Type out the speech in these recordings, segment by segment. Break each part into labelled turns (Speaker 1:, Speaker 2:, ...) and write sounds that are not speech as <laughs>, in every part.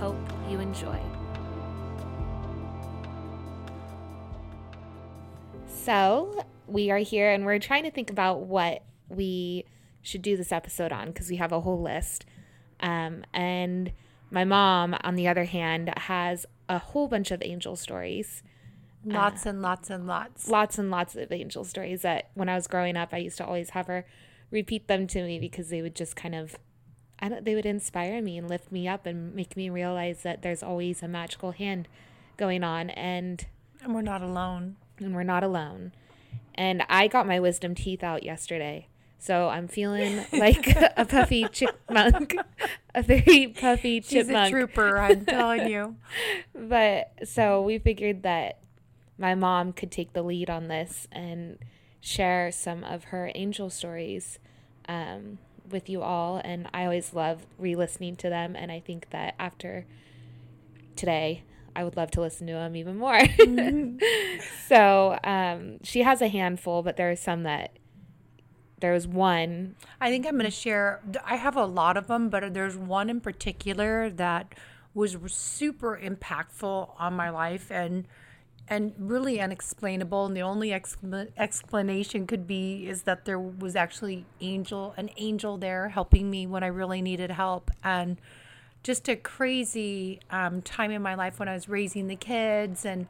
Speaker 1: Hope you enjoy. So, we are here and we're trying to think about what we should do this episode on because we have a whole list. Um, and my mom, on the other hand, has a whole bunch of angel stories.
Speaker 2: Lots uh, and lots and lots.
Speaker 1: Lots and lots of angel stories that when I was growing up, I used to always have her repeat them to me because they would just kind of I don't they would inspire me and lift me up and make me realize that there's always a magical hand going on and
Speaker 2: and we're not alone.
Speaker 1: And we're not alone. And I got my wisdom teeth out yesterday. So I'm feeling <laughs> like a puffy chipmunk, <laughs> a very puffy
Speaker 2: She's
Speaker 1: chipmunk.
Speaker 2: She's a trooper, I'm telling you. <laughs>
Speaker 1: but so we figured that my mom could take the lead on this and share some of her angel stories um, with you all. And I always love re listening to them. And I think that after today, I would love to listen to them even more. Mm-hmm. <laughs> so um, she has a handful, but there are some that there was one.
Speaker 2: I think I'm going to share. I have a lot of them, but there's one in particular that was super impactful on my life and and really unexplainable. And the only expl- explanation could be is that there was actually angel an angel there helping me when I really needed help, and just a crazy um, time in my life when I was raising the kids and.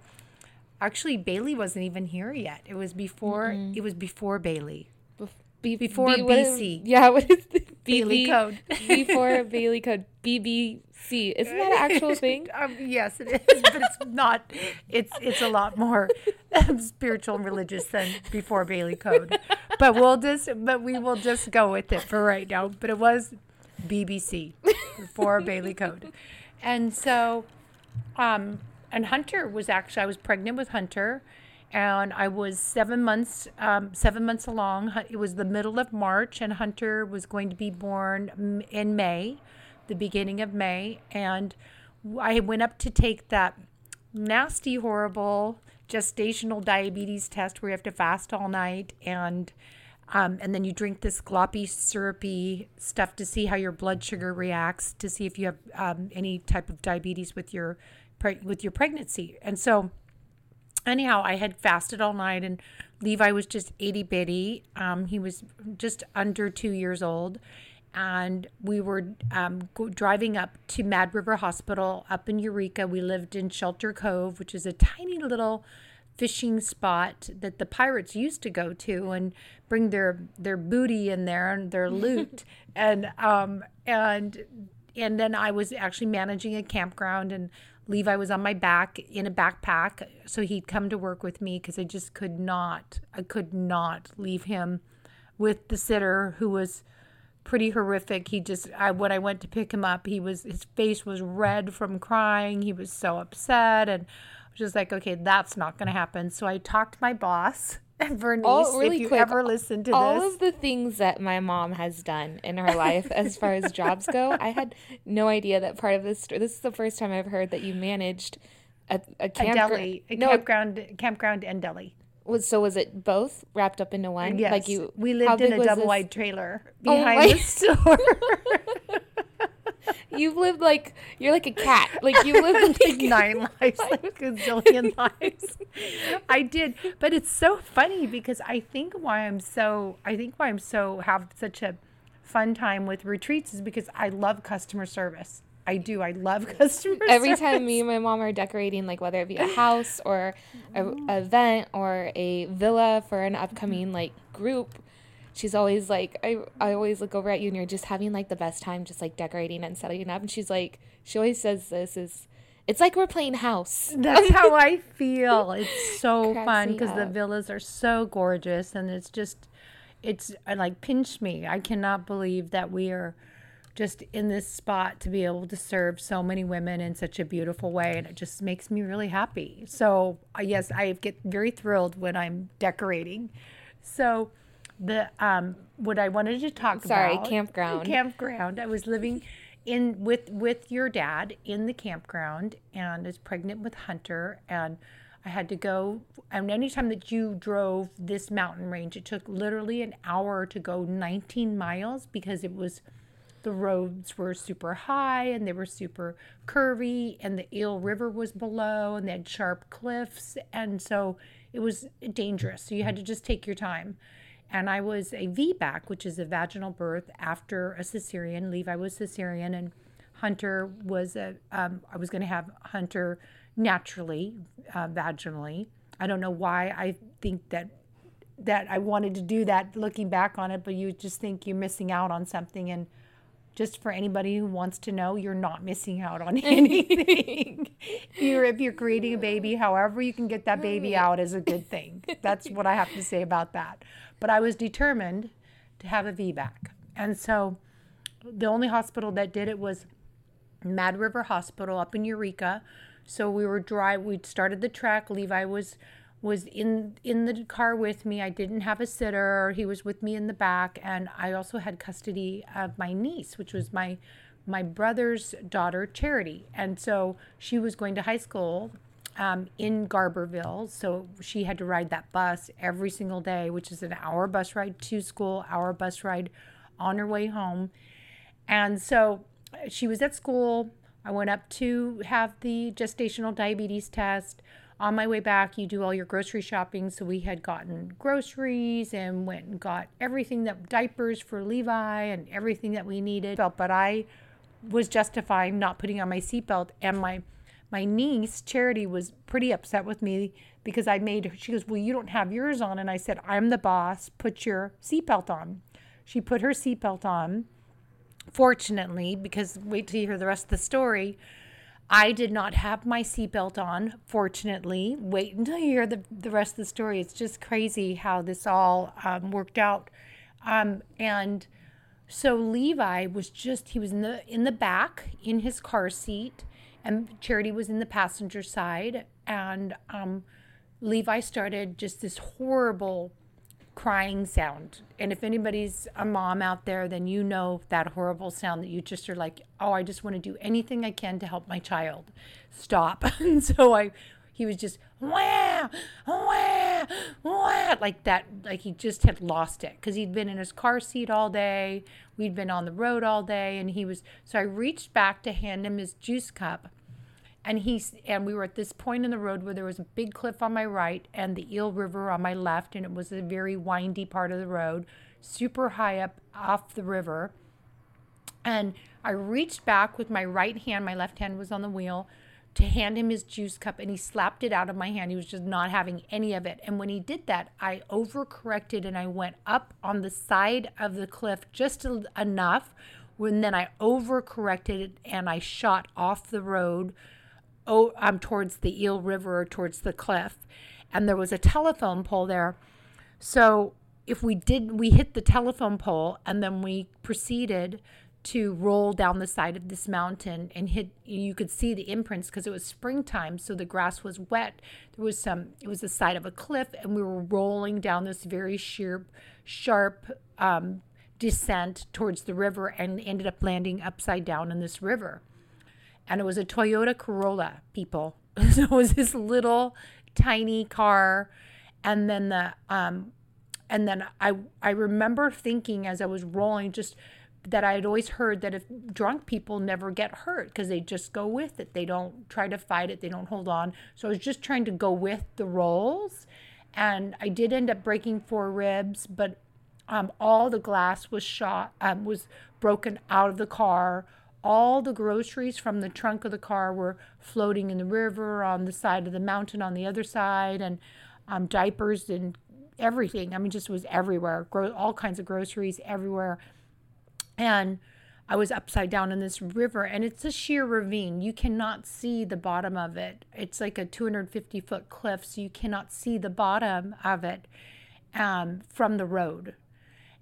Speaker 2: Actually, Bailey wasn't even here yet. It was before. Mm-hmm. It was before Bailey.
Speaker 1: B-
Speaker 2: before
Speaker 1: B-
Speaker 2: BC.
Speaker 1: Is, <laughs> yeah, what is the <laughs>
Speaker 2: Bailey code?
Speaker 1: before Bailey code. BBC. Isn't that an actual thing? <laughs>
Speaker 2: Um, yes, it is, but it's not. It's it's a lot more um, spiritual and religious than before Bailey code. But we'll just but we will just go with it for right now. But it was BBC before Bailey code, and so, um, and Hunter was actually I was pregnant with Hunter and I was seven months um, seven months along. It was the middle of March, and Hunter was going to be born in May, the beginning of May, and I went up to take that nasty, horrible gestational diabetes test where you have to fast all night and. Um, and then you drink this gloppy, syrupy stuff to see how your blood sugar reacts, to see if you have um, any type of diabetes with your with your pregnancy. And so, anyhow, I had fasted all night, and Levi was just itty bitty. Um, he was just under two years old, and we were um, go- driving up to Mad River Hospital up in Eureka. We lived in Shelter Cove, which is a tiny little fishing spot that the pirates used to go to and bring their their booty in there and their <laughs> loot and um and and then I was actually managing a campground and Levi was on my back in a backpack. So he'd come to work with me because I just could not, I could not leave him with the sitter who was pretty horrific. He just, I, when I went to pick him up, he was, his face was red from crying. He was so upset. And I was just like, okay, that's not going to happen. So I talked my boss <laughs> Vernice, all, really if you quick, ever listen to
Speaker 1: all
Speaker 2: this.
Speaker 1: All of the things that my mom has done in her life as far as jobs go, I had no idea that part of this. This is the first time I've heard that you managed a, a, camp-
Speaker 2: a deli, a no, campground, campground and deli.
Speaker 1: Was so was it both wrapped up into one?
Speaker 2: Yes.
Speaker 1: Like you,
Speaker 2: we lived in a double wide trailer oh behind oh the <laughs> store. <laughs>
Speaker 1: You've lived like you're like a cat. Like you lived <laughs>
Speaker 2: like, like nine lives, like a zillion <laughs> lives. I did, but it's so funny because I think why I'm so I think why I'm so have such a fun time with retreats is because I love customer service. I do. I love <laughs> customer service.
Speaker 1: Every
Speaker 2: service.
Speaker 1: time me and my mom are decorating, like whether it be a house or a, a oh. event or a villa for an upcoming mm-hmm. like group, she's always like I, I always look over at you and you're just having like the best time just like decorating and setting up. And she's like she always says this is it's like we're playing house.
Speaker 2: That's <laughs> how i feel. It's so fun because the villas are so gorgeous and it's just it's like pinch me. I cannot believe that we are just in this spot to be able to serve so many women in such a beautiful way and it just makes me really happy. So uh, yes i get very thrilled when i'm decorating. So the um what i wanted to talk
Speaker 1: Sorry,
Speaker 2: about
Speaker 1: campground.
Speaker 2: campground i was living in with with your dad in the campground and is pregnant with hunter and I had to go, and anytime that you drove this mountain range, it took literally an hour to go 19 miles because it was the roads were super high and they were super curvy, and the Eel River was below, and they had sharp cliffs, and so it was dangerous. So you had to just take your time. And I was a VBAC, which is a vaginal birth after a cesarean. Levi was cesarean, and Hunter was a. Um, I was going to have Hunter naturally, uh, vaginally. I don't know why I think that that I wanted to do that looking back on it, but you just think you're missing out on something. And just for anybody who wants to know, you're not missing out on <laughs> anything. you're, if you're creating a baby, however you can get that baby out is a good thing. That's what I have to say about that. But I was determined to have a VBAC. And so the only hospital that did it was Mad River Hospital up in Eureka so we were drive. We started the trek. Levi was was in in the car with me. I didn't have a sitter. He was with me in the back, and I also had custody of my niece, which was my my brother's daughter, Charity. And so she was going to high school um, in Garberville, so she had to ride that bus every single day, which is an hour bus ride to school, hour bus ride on her way home. And so she was at school I went up to have the gestational diabetes test. On my way back, you do all your grocery shopping. So we had gotten groceries and went and got everything that diapers for Levi and everything that we needed. But I was justifying not putting on my seatbelt. And my my niece Charity was pretty upset with me because I made her. She goes, "Well, you don't have yours on," and I said, "I'm the boss. Put your seatbelt on." She put her seatbelt on Fortunately, because wait till you hear the rest of the story, I did not have my seatbelt on. Fortunately, wait until you hear the, the rest of the story. It's just crazy how this all um, worked out. Um, and so Levi was just, he was in the, in the back in his car seat, and Charity was in the passenger side. And um, Levi started just this horrible crying sound. And if anybody's a mom out there, then you know that horrible sound that you just are like, oh, I just want to do anything I can to help my child stop. <laughs> and so I, he was just wah, wah, wah, like that, like he just had lost it because he'd been in his car seat all day. We'd been on the road all day, and he was. So I reached back to hand him his juice cup, and he's and we were at this point in the road where there was a big cliff on my right and the eel river on my left and it was a very windy part of the road super high up off the river and i reached back with my right hand my left hand was on the wheel to hand him his juice cup and he slapped it out of my hand. He was just not having any of it. And when he did that i overcorrected and i went up on the side of the cliff just enough when then i overcorrected and i shot off the road oh, um, towards the Eel River or towards the cliff, and there was a telephone pole there. So if we did, we hit the telephone pole, and then we proceeded to roll down the side of this mountain and hit you could see the imprints because it was springtime so the grass was wet. There was some it was the side of a cliff and we were rolling down this very sheer sharp um, descent towards the river and ended up landing upside down in this river. And it was a Toyota Corolla, people. <laughs> so it was this little tiny car, and then the um, and then I I remember thinking as I was rolling just that I had always heard that if drunk people never get hurt because they just go with it. They don't try to fight it. They don't hold on. So I was just trying to go with the rolls, and I did end up breaking four ribs, but um, all the glass was shot um, was broken out of the car all the groceries from the trunk of the car were floating in the river on the side of the mountain on the other side and um, diapers and everything i mean just was everywhere Gro- all kinds of groceries everywhere and i was upside down in this river and it's a sheer ravine you cannot see the bottom of it it's like a 250 foot cliff so you cannot see the bottom of it um, from the road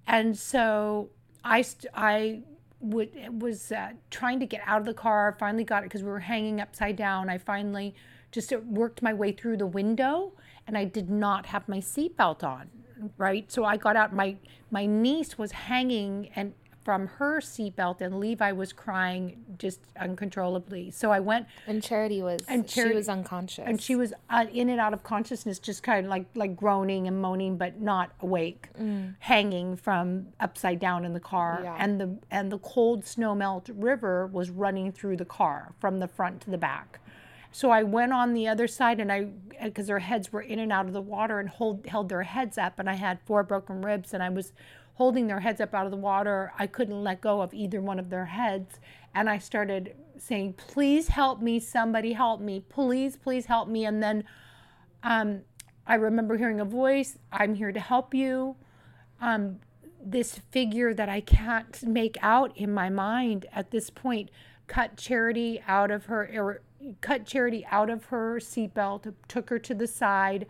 Speaker 2: and so i st- i was uh, trying to get out of the car. Finally got it because we were hanging upside down. I finally just uh, worked my way through the window, and I did not have my seatbelt on. Right, so I got out. My my niece was hanging and from her seatbelt, and Levi was crying just uncontrollably. So I went
Speaker 1: And Charity was
Speaker 2: And Charity-
Speaker 1: she was unconscious.
Speaker 2: and she was uh, in and out of consciousness, just kind of like like groaning and moaning, but not awake, hanging from upside down in the car.
Speaker 1: Yeah.
Speaker 2: And the and the cold snow melt river was running through the car from the front to the back. So I went on the other side, and I because their heads were in and out of the water, and hold held their heads up, and I had four broken ribs, and I was holding their heads up out of the water. I couldn't let go of either one of their heads, and I started saying, "Please help me! Somebody help me! Please, please help me!" And then um, I remember hearing a voice, I'm here to help you. Um, this figure that I can't make out in my mind at this point cut Charity out of her, er, cut Charity out of her seatbelt, took her to the side,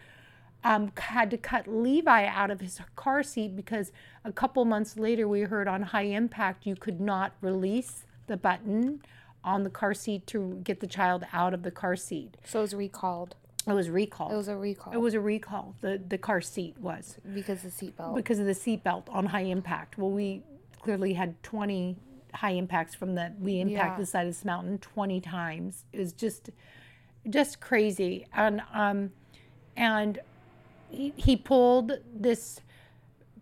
Speaker 2: um, had to cut Levi out of his car seat because a couple months later we heard on High Impact you could not release the button on the car seat to get the child out of the car seat.
Speaker 1: so it was recalled.
Speaker 2: It was recalled.
Speaker 1: It was a recall
Speaker 2: It was a recall. The the car seat was
Speaker 1: because of the seatbelt.
Speaker 2: because of the seatbelt on high impact. Well, we clearly had 20 high impacts from the we impacted
Speaker 1: Yeah.
Speaker 2: the side of this mountain 20 times. It was just just crazy. And um and he, pulled this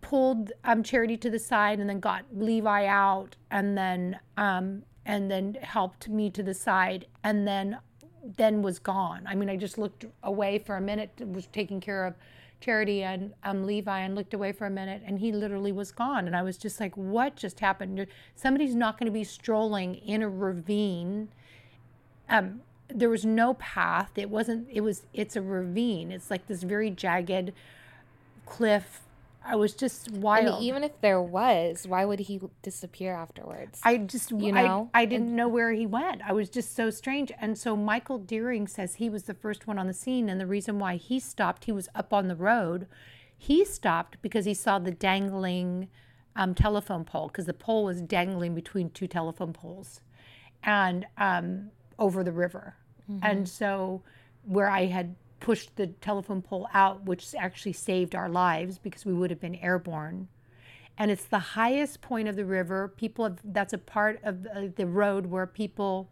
Speaker 2: pulled um Charity to the side and then got Levi out and then um and then helped me to the side and then then was gone. I mean, I just looked away for a minute, was taking care of Charity and um, Levi, and looked away for a minute, and he literally was gone. And I was just like, "What just happened? Somebody's not going to be strolling in a ravine." Um, there was no path. It wasn't. It was. It's a ravine. It's like this very jagged cliff. I was just
Speaker 1: and even if there was, why would he disappear afterwards?
Speaker 2: I just,
Speaker 1: You know?
Speaker 2: I, didn't know where he went. I was just so strange. And so Michael Deering says he was the first one on the scene. And the reason why he stopped, he was up on the road. He stopped because he saw the dangling um, telephone pole, because the pole was dangling between two telephone poles and um, over the river. And so, where I had pushed the telephone pole out, which actually saved our lives because we would have been airborne and it's the highest point of the river. People have that's a part of uh, the road where people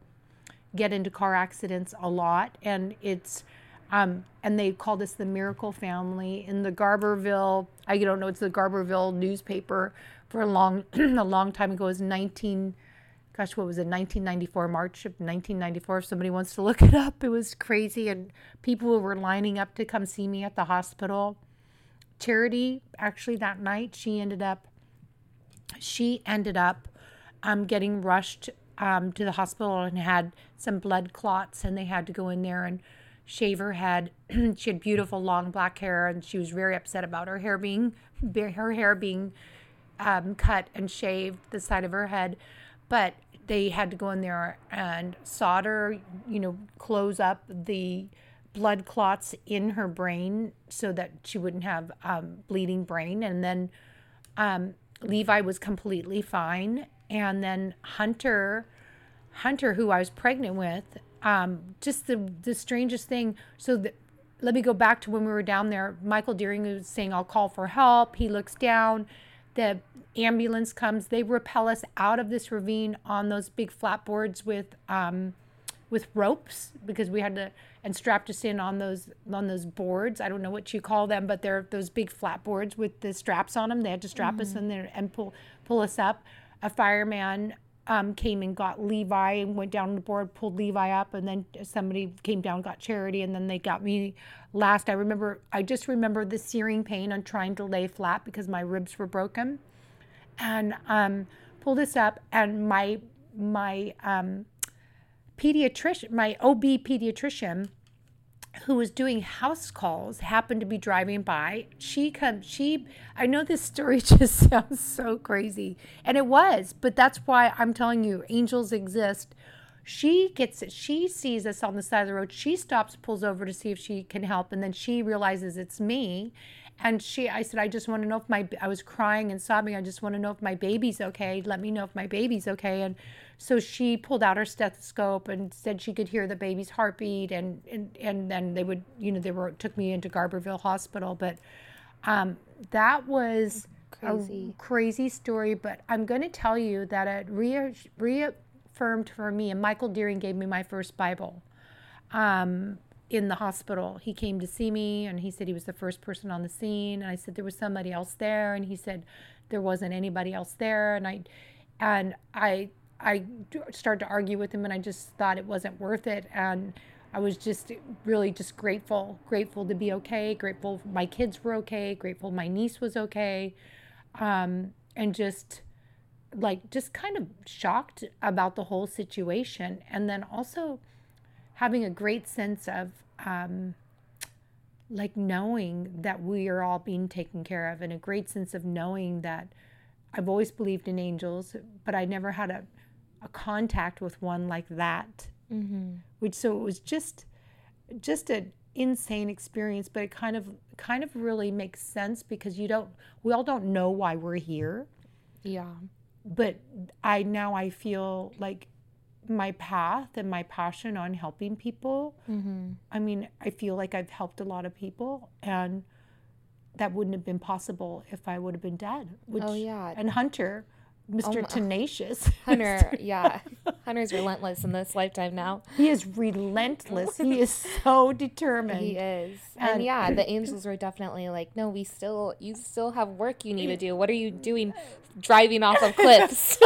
Speaker 2: get into car accidents a lot, and it's um, and they call this the miracle family in the Garberville. I don't know. It's the Garberville newspaper for a long <clears throat> a long time ago. It was 19. Gosh, what was it? 1994, March of 1994. If somebody wants to look it up, it was crazy, and people were lining up to come see me at the hospital. Charity, actually, that night, she ended up she ended up um, getting rushed um, to the hospital and had some blood clots, and they had to go in there and shave her head. <clears throat> she had beautiful long black hair, and she was very upset about her hair being her hair being um, cut and shaved the side of her head. But they had to go in there and solder, you know, close up the blood clots in her brain so that she wouldn't have um, bleeding brain, and then um, Levi was completely fine, and then Hunter, Hunter, who I was pregnant with, um, just the the strangest thing. So the, let me go back to when we were down there. Michael Deering was saying, "I'll call for help." He looks down. The ambulance comes. They rappel us out of this ravine on those big flatboards with um, with ropes because we had to and strapped us in on those on those boards. I don't know what you call them, but they're those big flat boards with the straps on them. They had to strap us in there and pull pull us up. A fireman um, came and got Levi and went down the board, pulled Levi up, and then somebody came down, got Charity, and then they got me last. I remember, I just remember the searing pain on trying to lay flat because my ribs were broken, and um, pulled us up, and my my um, pediatrician, my OB pediatrician, who was doing house calls happened to be driving by. She comes she I know this story <laughs> just sounds so crazy. And it was, but that's why I'm telling you angels exist. She gets it. She sees us on the side of the road. She stops, pulls over to see if she can help, and then she realizes it's me. And she, I said, I just want to know if my, I was crying and sobbing. I just want to know if my baby's okay. Let me know if my baby's okay. And so she pulled out her stethoscope and said she could hear the baby's heartbeat. And, and, and then they would, you know, they were, took me into Garberville Hospital. But um, that was
Speaker 1: Crazy.
Speaker 2: a crazy story. But I'm going to tell you that it rea- reaffirmed for me, and Michael Deering gave me my first Bible um, in the hospital. He came to see me and he said he was the first person on the scene. And I said there was somebody else there, and he said there wasn't anybody else there. And I, and I, I started to argue with him, and I just thought it wasn't worth it. And I was just really just grateful, grateful to be okay, grateful my kids were okay, grateful my niece was okay, um, and just like just kind of shocked about the whole situation, and then also having a great sense of um, like knowing that we are all being taken care of, and a great sense of knowing that I've always believed in angels, but I never had a, a contact with one like that.
Speaker 1: Mm-hmm.
Speaker 2: Which so it was just just an insane experience, but it kind of kind of really makes sense because you don't we all don't know why we're here
Speaker 1: Yeah.
Speaker 2: but I now I feel like my path and my passion on helping people.
Speaker 1: Mm-hmm.
Speaker 2: I mean, I feel like I've helped a lot of people, and that wouldn't have been possible if I would have been dead. Which,
Speaker 1: Oh, yeah.
Speaker 2: And Hunter, Mr.
Speaker 1: my-
Speaker 2: Tenacious, <laughs>
Speaker 1: Hunter, <laughs> yeah. Hunter's relentless in this lifetime now.
Speaker 2: he is relentless. he is so determined.
Speaker 1: He is. And,
Speaker 2: And-
Speaker 1: yeah, <clears throat> the angels were definitely like, no, we still, you still have work you need to do. What are you doing driving off of <laughs> cliffs?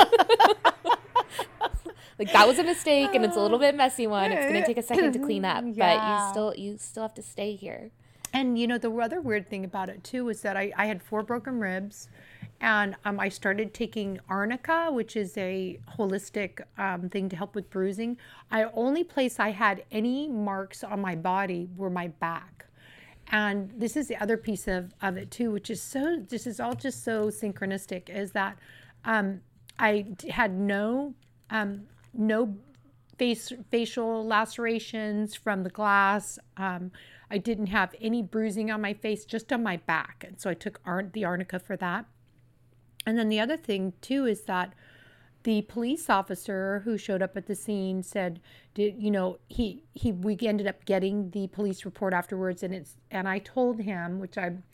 Speaker 1: Like that was a mistake and it's a little bit messy one. It's going to take a second to clean up, but you still, you still have to stay here.
Speaker 2: And you know, the other weird thing about it too is that I, I had four broken ribs, and um, I started taking arnica, which is a holistic um, thing to help with bruising. I only place I had any marks on my body were my back. And this is the other piece of, of it too, which is so this is all just so synchronistic, is that um, I had no um, no face facial lacerations from the glass. Um, I didn't have any bruising on my face, just on my back, and so I took ar- the arnica for that. And then the other thing too is that the police officer who showed up at the scene said, "Did you know he he we ended up getting the police report afterwards, and it's and I told him, which I'm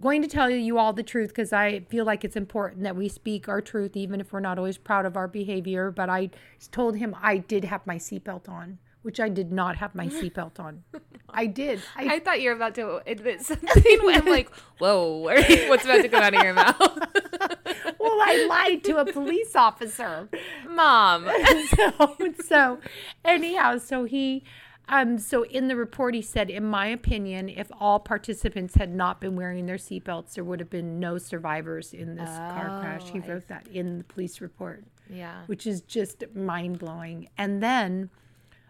Speaker 2: going to tell you all the truth because I feel like it's important that we speak our truth, even if we're not always proud of our behavior. But I told him I did have my seatbelt on, which I did not have my seatbelt on. <laughs> I did. I,
Speaker 1: I thought you were about to admit <laughs> something. I'm like, whoa, <laughs> what's about to come out of your mouth?
Speaker 2: well, I lied to a police officer.
Speaker 1: Mom.
Speaker 2: so, so anyhow, so he, um, so in the report he said, in my opinion, if all participants had not been wearing their seatbelts, there would have been no survivors in this car crash. He
Speaker 1: Oh, I
Speaker 2: wrote that in the police report,
Speaker 1: Yeah.
Speaker 2: which is just mind blowing. And then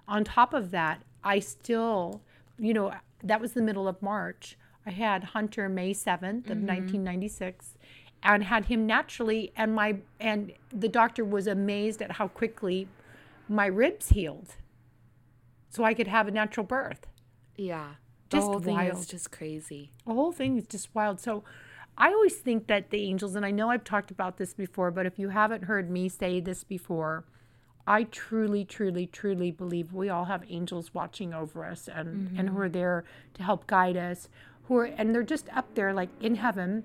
Speaker 2: on top of that, I still, you know, that was the middle of March. I had Hunter May 7th of 1996 and had him naturally and my and the doctor was amazed at how quickly my ribs healed. So I could have a natural birth.
Speaker 1: Yeah. The
Speaker 2: Just
Speaker 1: whole thing is just crazy.
Speaker 2: The whole thing is just wild. So I always think that the angels, and I know I've talked about this before, but if you haven't heard me say this before, I truly, truly, truly believe we all have angels watching over us and, and who mm-hmm. are there to help guide us. Who are and they're just up there like in heaven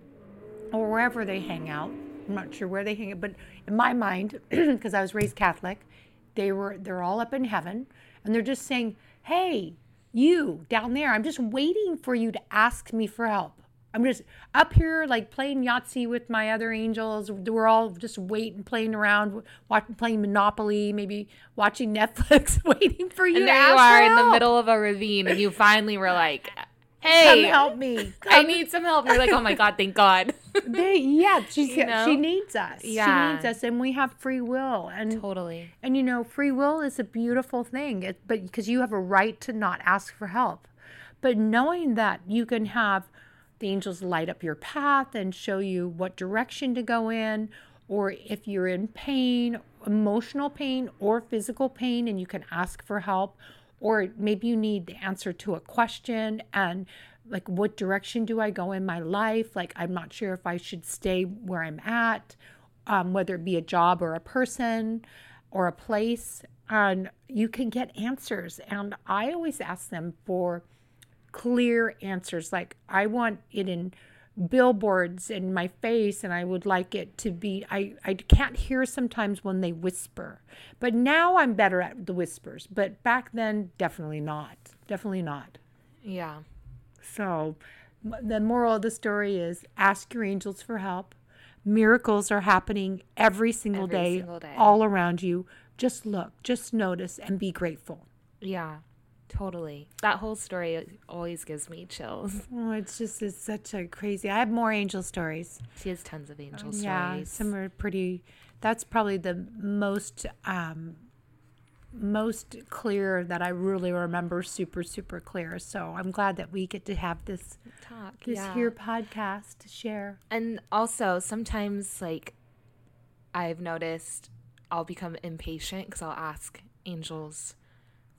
Speaker 2: or wherever they hang out. I'm not sure where they hang out, but in my mind, <clears throat> because I was raised Catholic, they were they're all up in heaven and they're just saying, Hey, you down there, I'm just waiting for you to ask me for help. I'm just up here like playing Yahtzee with my other angels. We're all just waiting, playing around, watching, playing Monopoly, maybe watching <laughs> Netflix, waiting for you
Speaker 1: And there you are in the middle of a ravine, and you finally were like,
Speaker 2: Come
Speaker 1: "Hey,
Speaker 2: help me.
Speaker 1: I need some help." You're like, "Oh my god, thank God." <laughs>
Speaker 2: They, yeah, she's,
Speaker 1: You know?
Speaker 2: she needs us.
Speaker 1: Yeah.
Speaker 2: She needs us, and we have free will. And
Speaker 1: totally.
Speaker 2: and you know, free will is a beautiful thing. It, but because you have a right to not ask for help, but knowing that you can have the angels light up your path and show you what direction to go in, or if you're in pain, emotional pain or physical pain, and you can ask for help, or maybe you need the answer to a question and like what direction do I go in my life? Like I'm not sure if I should stay where I'm at, um, whether it be a job or a person or a place. And you can get answers. And I always ask them for clear answers. Like I want it in billboards in my face and I would like it to be I I can't hear sometimes when they whisper. But now I'm better at the whispers, but back then definitely not. Definitely not.
Speaker 1: Yeah.
Speaker 2: So the moral of the story is ask your angels for help. Miracles are happening every single,
Speaker 1: Every
Speaker 2: day,
Speaker 1: single day.
Speaker 2: all around you. Just look, just notice and be grateful.
Speaker 1: Yeah. Totally. That whole story always gives me chills. <laughs>
Speaker 2: Oh, it's just it's such a crazy. I have more angel stories.
Speaker 1: She has tons of angel
Speaker 2: Yeah,
Speaker 1: stories.
Speaker 2: some are pretty. That's probably the most um, most clear that I really remember, super super clear. So I'm glad that we get to have this
Speaker 1: talk.
Speaker 2: this
Speaker 1: yeah.
Speaker 2: here podcast to share.
Speaker 1: And also, sometimes, like, I've noticed I'll become impatient because I'll ask angels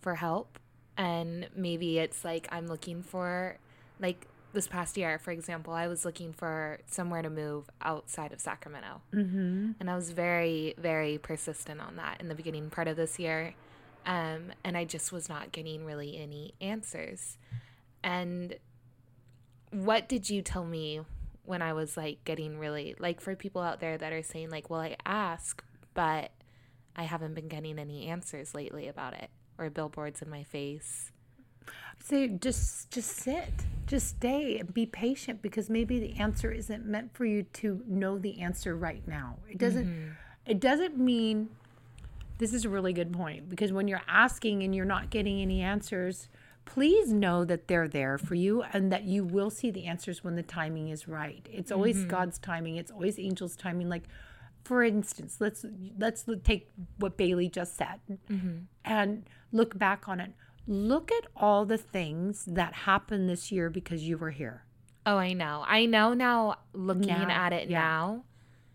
Speaker 1: for help. And maybe it's like I'm looking for, like, this past year, for example, I was looking for somewhere to move outside of Sacramento.
Speaker 2: Mm-hmm.
Speaker 1: And I was very, very persistent on that in the beginning part of this year. Um, and I just was not getting really any answers. And what did you tell me when I was like getting really, like for people out there that are saying, like, well, I ask, but I haven't been getting any answers lately about it or billboards in my face?
Speaker 2: Say just just sit, just stay and be patient because maybe the answer isn't meant for you to know the answer right now. It doesn't mm-hmm. it doesn't mean this is a really good point because when you're asking and you're not getting any answers, please know that they're there for you and that you will see the answers when the timing is right. It's always mm-hmm. God's timing, it's always angels timing like for instance, let's let's take what Bailey just said mm-hmm. and look back on it. Look at all the things that happened this year because you were here.
Speaker 1: Oh, I know. I know now, looking
Speaker 2: Now,
Speaker 1: at it
Speaker 2: yeah.
Speaker 1: now,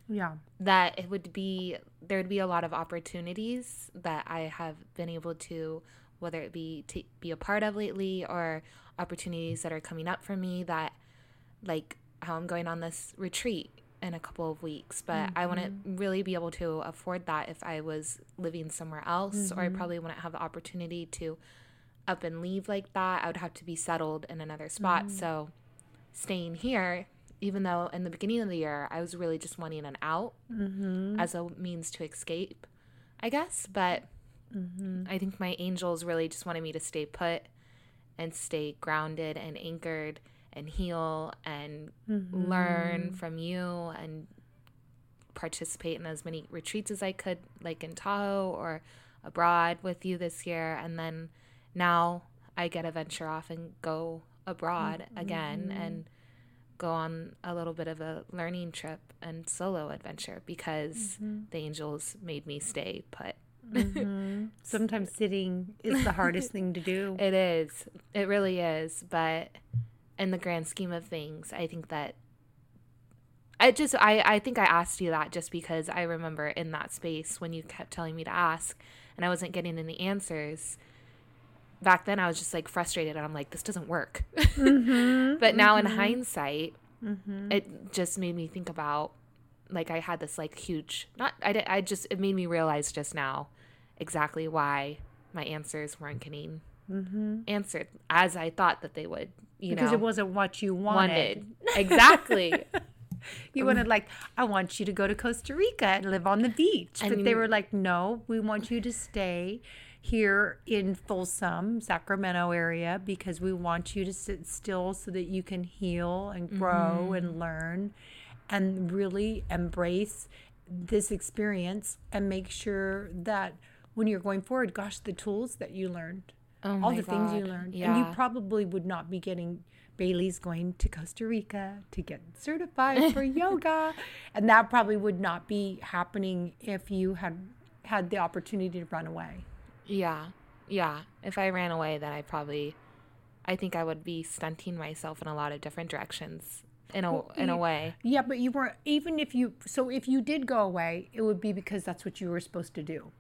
Speaker 2: Yeah.
Speaker 1: that it would be there would be a lot of opportunities that I have been able to whether it be to be a part of lately or opportunities that are coming up for me that like how I'm going on this retreat in a couple of weeks but I wouldn't mm-hmm. really be able to afford that if I was living somewhere else or I mm-hmm. probably wouldn't have the opportunity to up and leave like that. I would have to be settled in another spot. Mm-hmm. So staying here even though in the beginning of the year I was really just wanting an out as a means to escape, I guess. But I think my angels really just wanted me to stay put and stay grounded and anchored and heal and learn mm-hmm. from you and participate in as many retreats as I could, like in Tahoe or abroad with you this year. And then now I get to venture off and go abroad mm-hmm. again and go on a little bit of a learning trip and solo adventure because mm-hmm. the angels made me stay put. <laughs>
Speaker 2: Sometimes sitting is the hardest thing to do. <laughs>
Speaker 1: It is. It really is. But in the grand scheme of things, I think that I just I, I think I asked you that just because I remember in that space when you kept telling me to ask and I wasn't getting any answers. Back then I was just like frustrated and I'm like, this doesn't work. Mm-hmm. <laughs> but now in mm-hmm. hindsight, mm-hmm. it just made me think about like I had this like huge not I, I just it made me realize just now exactly why my answers weren't getting answered as I thought that they would. You
Speaker 2: because
Speaker 1: know,
Speaker 2: it wasn't what you wanted.
Speaker 1: wanted exactly. <laughs>
Speaker 2: You wanted like, I want you to go to Costa Rica and live on the beach.
Speaker 1: I
Speaker 2: but they were like, no, we want you to stay here in Folsom, Sacramento area because we want you to sit still so that you can heal and grow mm-hmm. and learn and really embrace this experience and make sure that when you're going forward, gosh, the tools that you learned
Speaker 1: Oh
Speaker 2: all the things you
Speaker 1: God.
Speaker 2: learned. And you probably would not be getting Bailey's going to Costa Rica to get certified for <laughs> yoga. And that probably would not be happening if you had had the opportunity to run away.
Speaker 1: Yeah. Yeah. If I ran away, then I probably, I think I would be stunting myself in a lot of different directions in a, in a way.
Speaker 2: Yeah, but you weren't, even if you, so if you did go away, it would be because that's what you were supposed to do.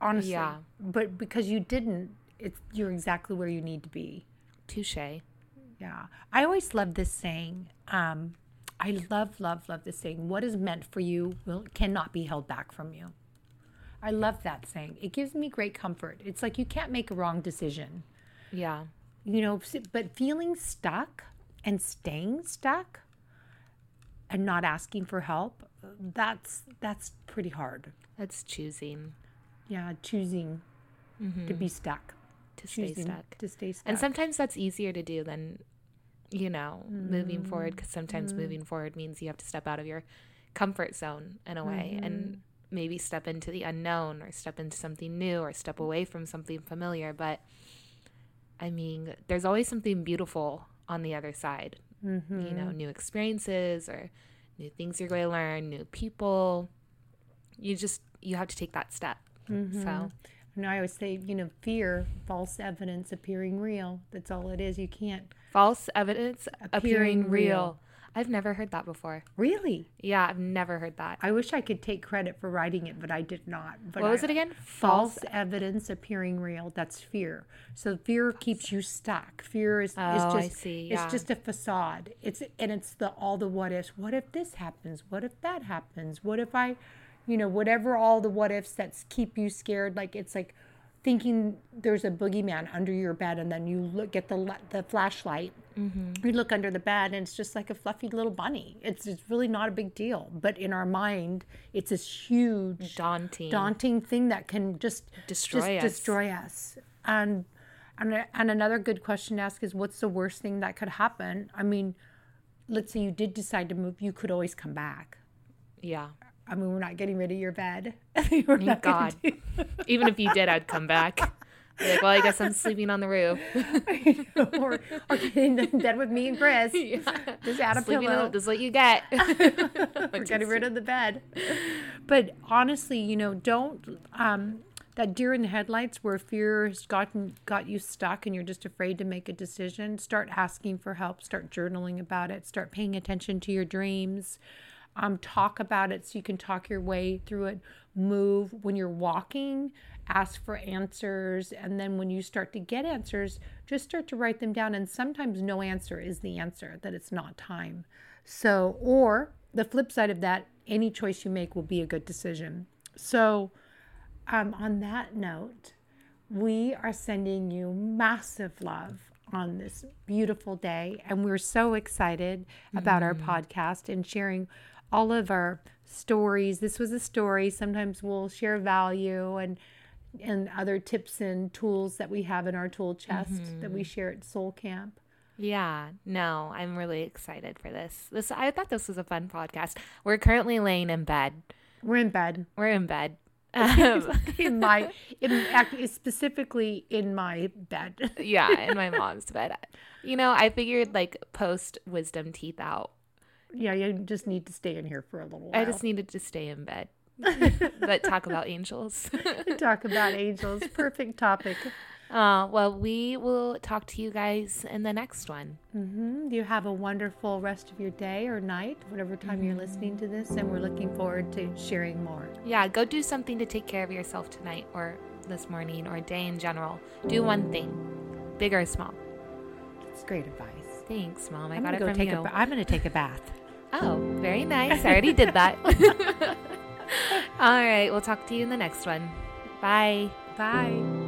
Speaker 2: Honestly.
Speaker 1: Yeah.
Speaker 2: But because you didn't, it's you're exactly where you need to be.
Speaker 1: Touche.
Speaker 2: Yeah. I always love this saying. Um, I love, love, love this saying. What is meant for you will cannot be held back from you. I love that saying. It gives me great comfort. It's like you can't make a wrong decision.
Speaker 1: Yeah.
Speaker 2: You know, but feeling stuck and staying stuck and not asking for help, that's that's pretty hard.
Speaker 1: That's choosing
Speaker 2: Yeah, choosing to be stuck.
Speaker 1: To stay stuck.
Speaker 2: To stay stuck.
Speaker 1: And sometimes that's easier to do than, you know, moving forward mm, because sometimes mm. moving forward means you have to step out of your comfort zone in a way and mm-hmm. maybe step into the unknown or step into something new or step away from something familiar. But I mean, there's always something beautiful on the other side. You know, mm-hmm. new experiences or new things you're going to learn, new people. You just, you have to take that step. So, mm-hmm.
Speaker 2: And I always say, you know, fear, false evidence appearing real. That's all it is. You can't
Speaker 1: false evidence appearing,
Speaker 2: Appearing
Speaker 1: real.
Speaker 2: real.
Speaker 1: I've never heard that before.
Speaker 2: really.
Speaker 1: Yeah, I've never heard that.
Speaker 2: I wish I could take credit for writing it, but I did not. But
Speaker 1: What was
Speaker 2: I-
Speaker 1: it again?
Speaker 2: False evidence appearing real. That's fear. So fear keeps you stuck. Fear is, is
Speaker 1: Oh,
Speaker 2: just
Speaker 1: I see, yeah.
Speaker 2: it's just a facade. It's and it's the all the what ifs. What if this happens? What if that happens? What if I, you know, whatever all the what ifs that keep you scared. Like it's like thinking there's a boogeyman under your bed, and then you look get the the flashlight.
Speaker 1: Mm-hmm.
Speaker 2: You look under the bed, and it's just like a fluffy little bunny. It's it's really not a big deal, but in our mind, it's this huge
Speaker 1: Daunting.
Speaker 2: daunting thing that can just
Speaker 1: Destroy
Speaker 2: just
Speaker 1: us.
Speaker 2: destroy us. And and and another good question to ask is what's the worst thing that could happen? I mean, let's say you did decide to move, you could always come back.
Speaker 1: yeah.
Speaker 2: I mean, we're not getting rid of your bed. <laughs> We're not
Speaker 1: God.
Speaker 2: do- <laughs>
Speaker 1: Even if you did, I'd come back. Be like, well, I guess I'm sleeping on the roof. <laughs>
Speaker 2: or, or get in bed with me and Chris. Just add a
Speaker 1: Sleeping
Speaker 2: pillow.
Speaker 1: this is what you get.
Speaker 2: We're getting rid of the bed. But honestly, you know, don't um that deer in the headlights where fear has gotten got you stuck and you're just afraid to make a decision. Start asking for help. Start journaling about it. Start paying attention to your dreams. Um, talk about it so you can talk your way through it. Move when you're walking. Ask for answers, and then when you start to get answers, just start to write them down. And sometimes no answer is the answer; that it's not time. So, or the flip side of that, any choice you make will be a good decision. So, um, on that note, we are sending you massive love on this beautiful day. And we're so excited about our podcast and sharing all of our stories. This was a story. Sometimes we'll share value and and other tips and tools that we have in our tool chest that we share at Soul Camp.
Speaker 1: yeah. No, I'm really excited for this. This I thought this was a fun podcast. We're currently laying in bed.
Speaker 2: We're in bed.
Speaker 1: We're in bed. Um, <laughs>
Speaker 2: in my <laughs> in specifically in my bed.
Speaker 1: yeah, in my <laughs> mom's bed. You know, I figured like post wisdom teeth out.
Speaker 2: Yeah, you just need to stay in here for a little while.
Speaker 1: I just needed to stay in bed. <laughs> but talk about angels. <laughs>
Speaker 2: talk about angels. Perfect topic.
Speaker 1: uh, well, we will talk to you guys in the next one.
Speaker 2: hmm You have a wonderful rest of your day or night, whatever time you're listening to this, and we're looking forward to sharing more.
Speaker 1: Yeah, go do something to take care of yourself tonight or this morning or day in general. Do one thing, big or small.
Speaker 2: It's great advice.
Speaker 1: Thanks, Mom. I
Speaker 2: I'm
Speaker 1: got
Speaker 2: gonna
Speaker 1: it
Speaker 2: go
Speaker 1: from
Speaker 2: take
Speaker 1: you.
Speaker 2: a. I'm gonna take a bath.
Speaker 1: Oh, very nice. I already did that. <laughs> <laughs> All right, we'll talk to you in the next one. Bye.
Speaker 2: Bye.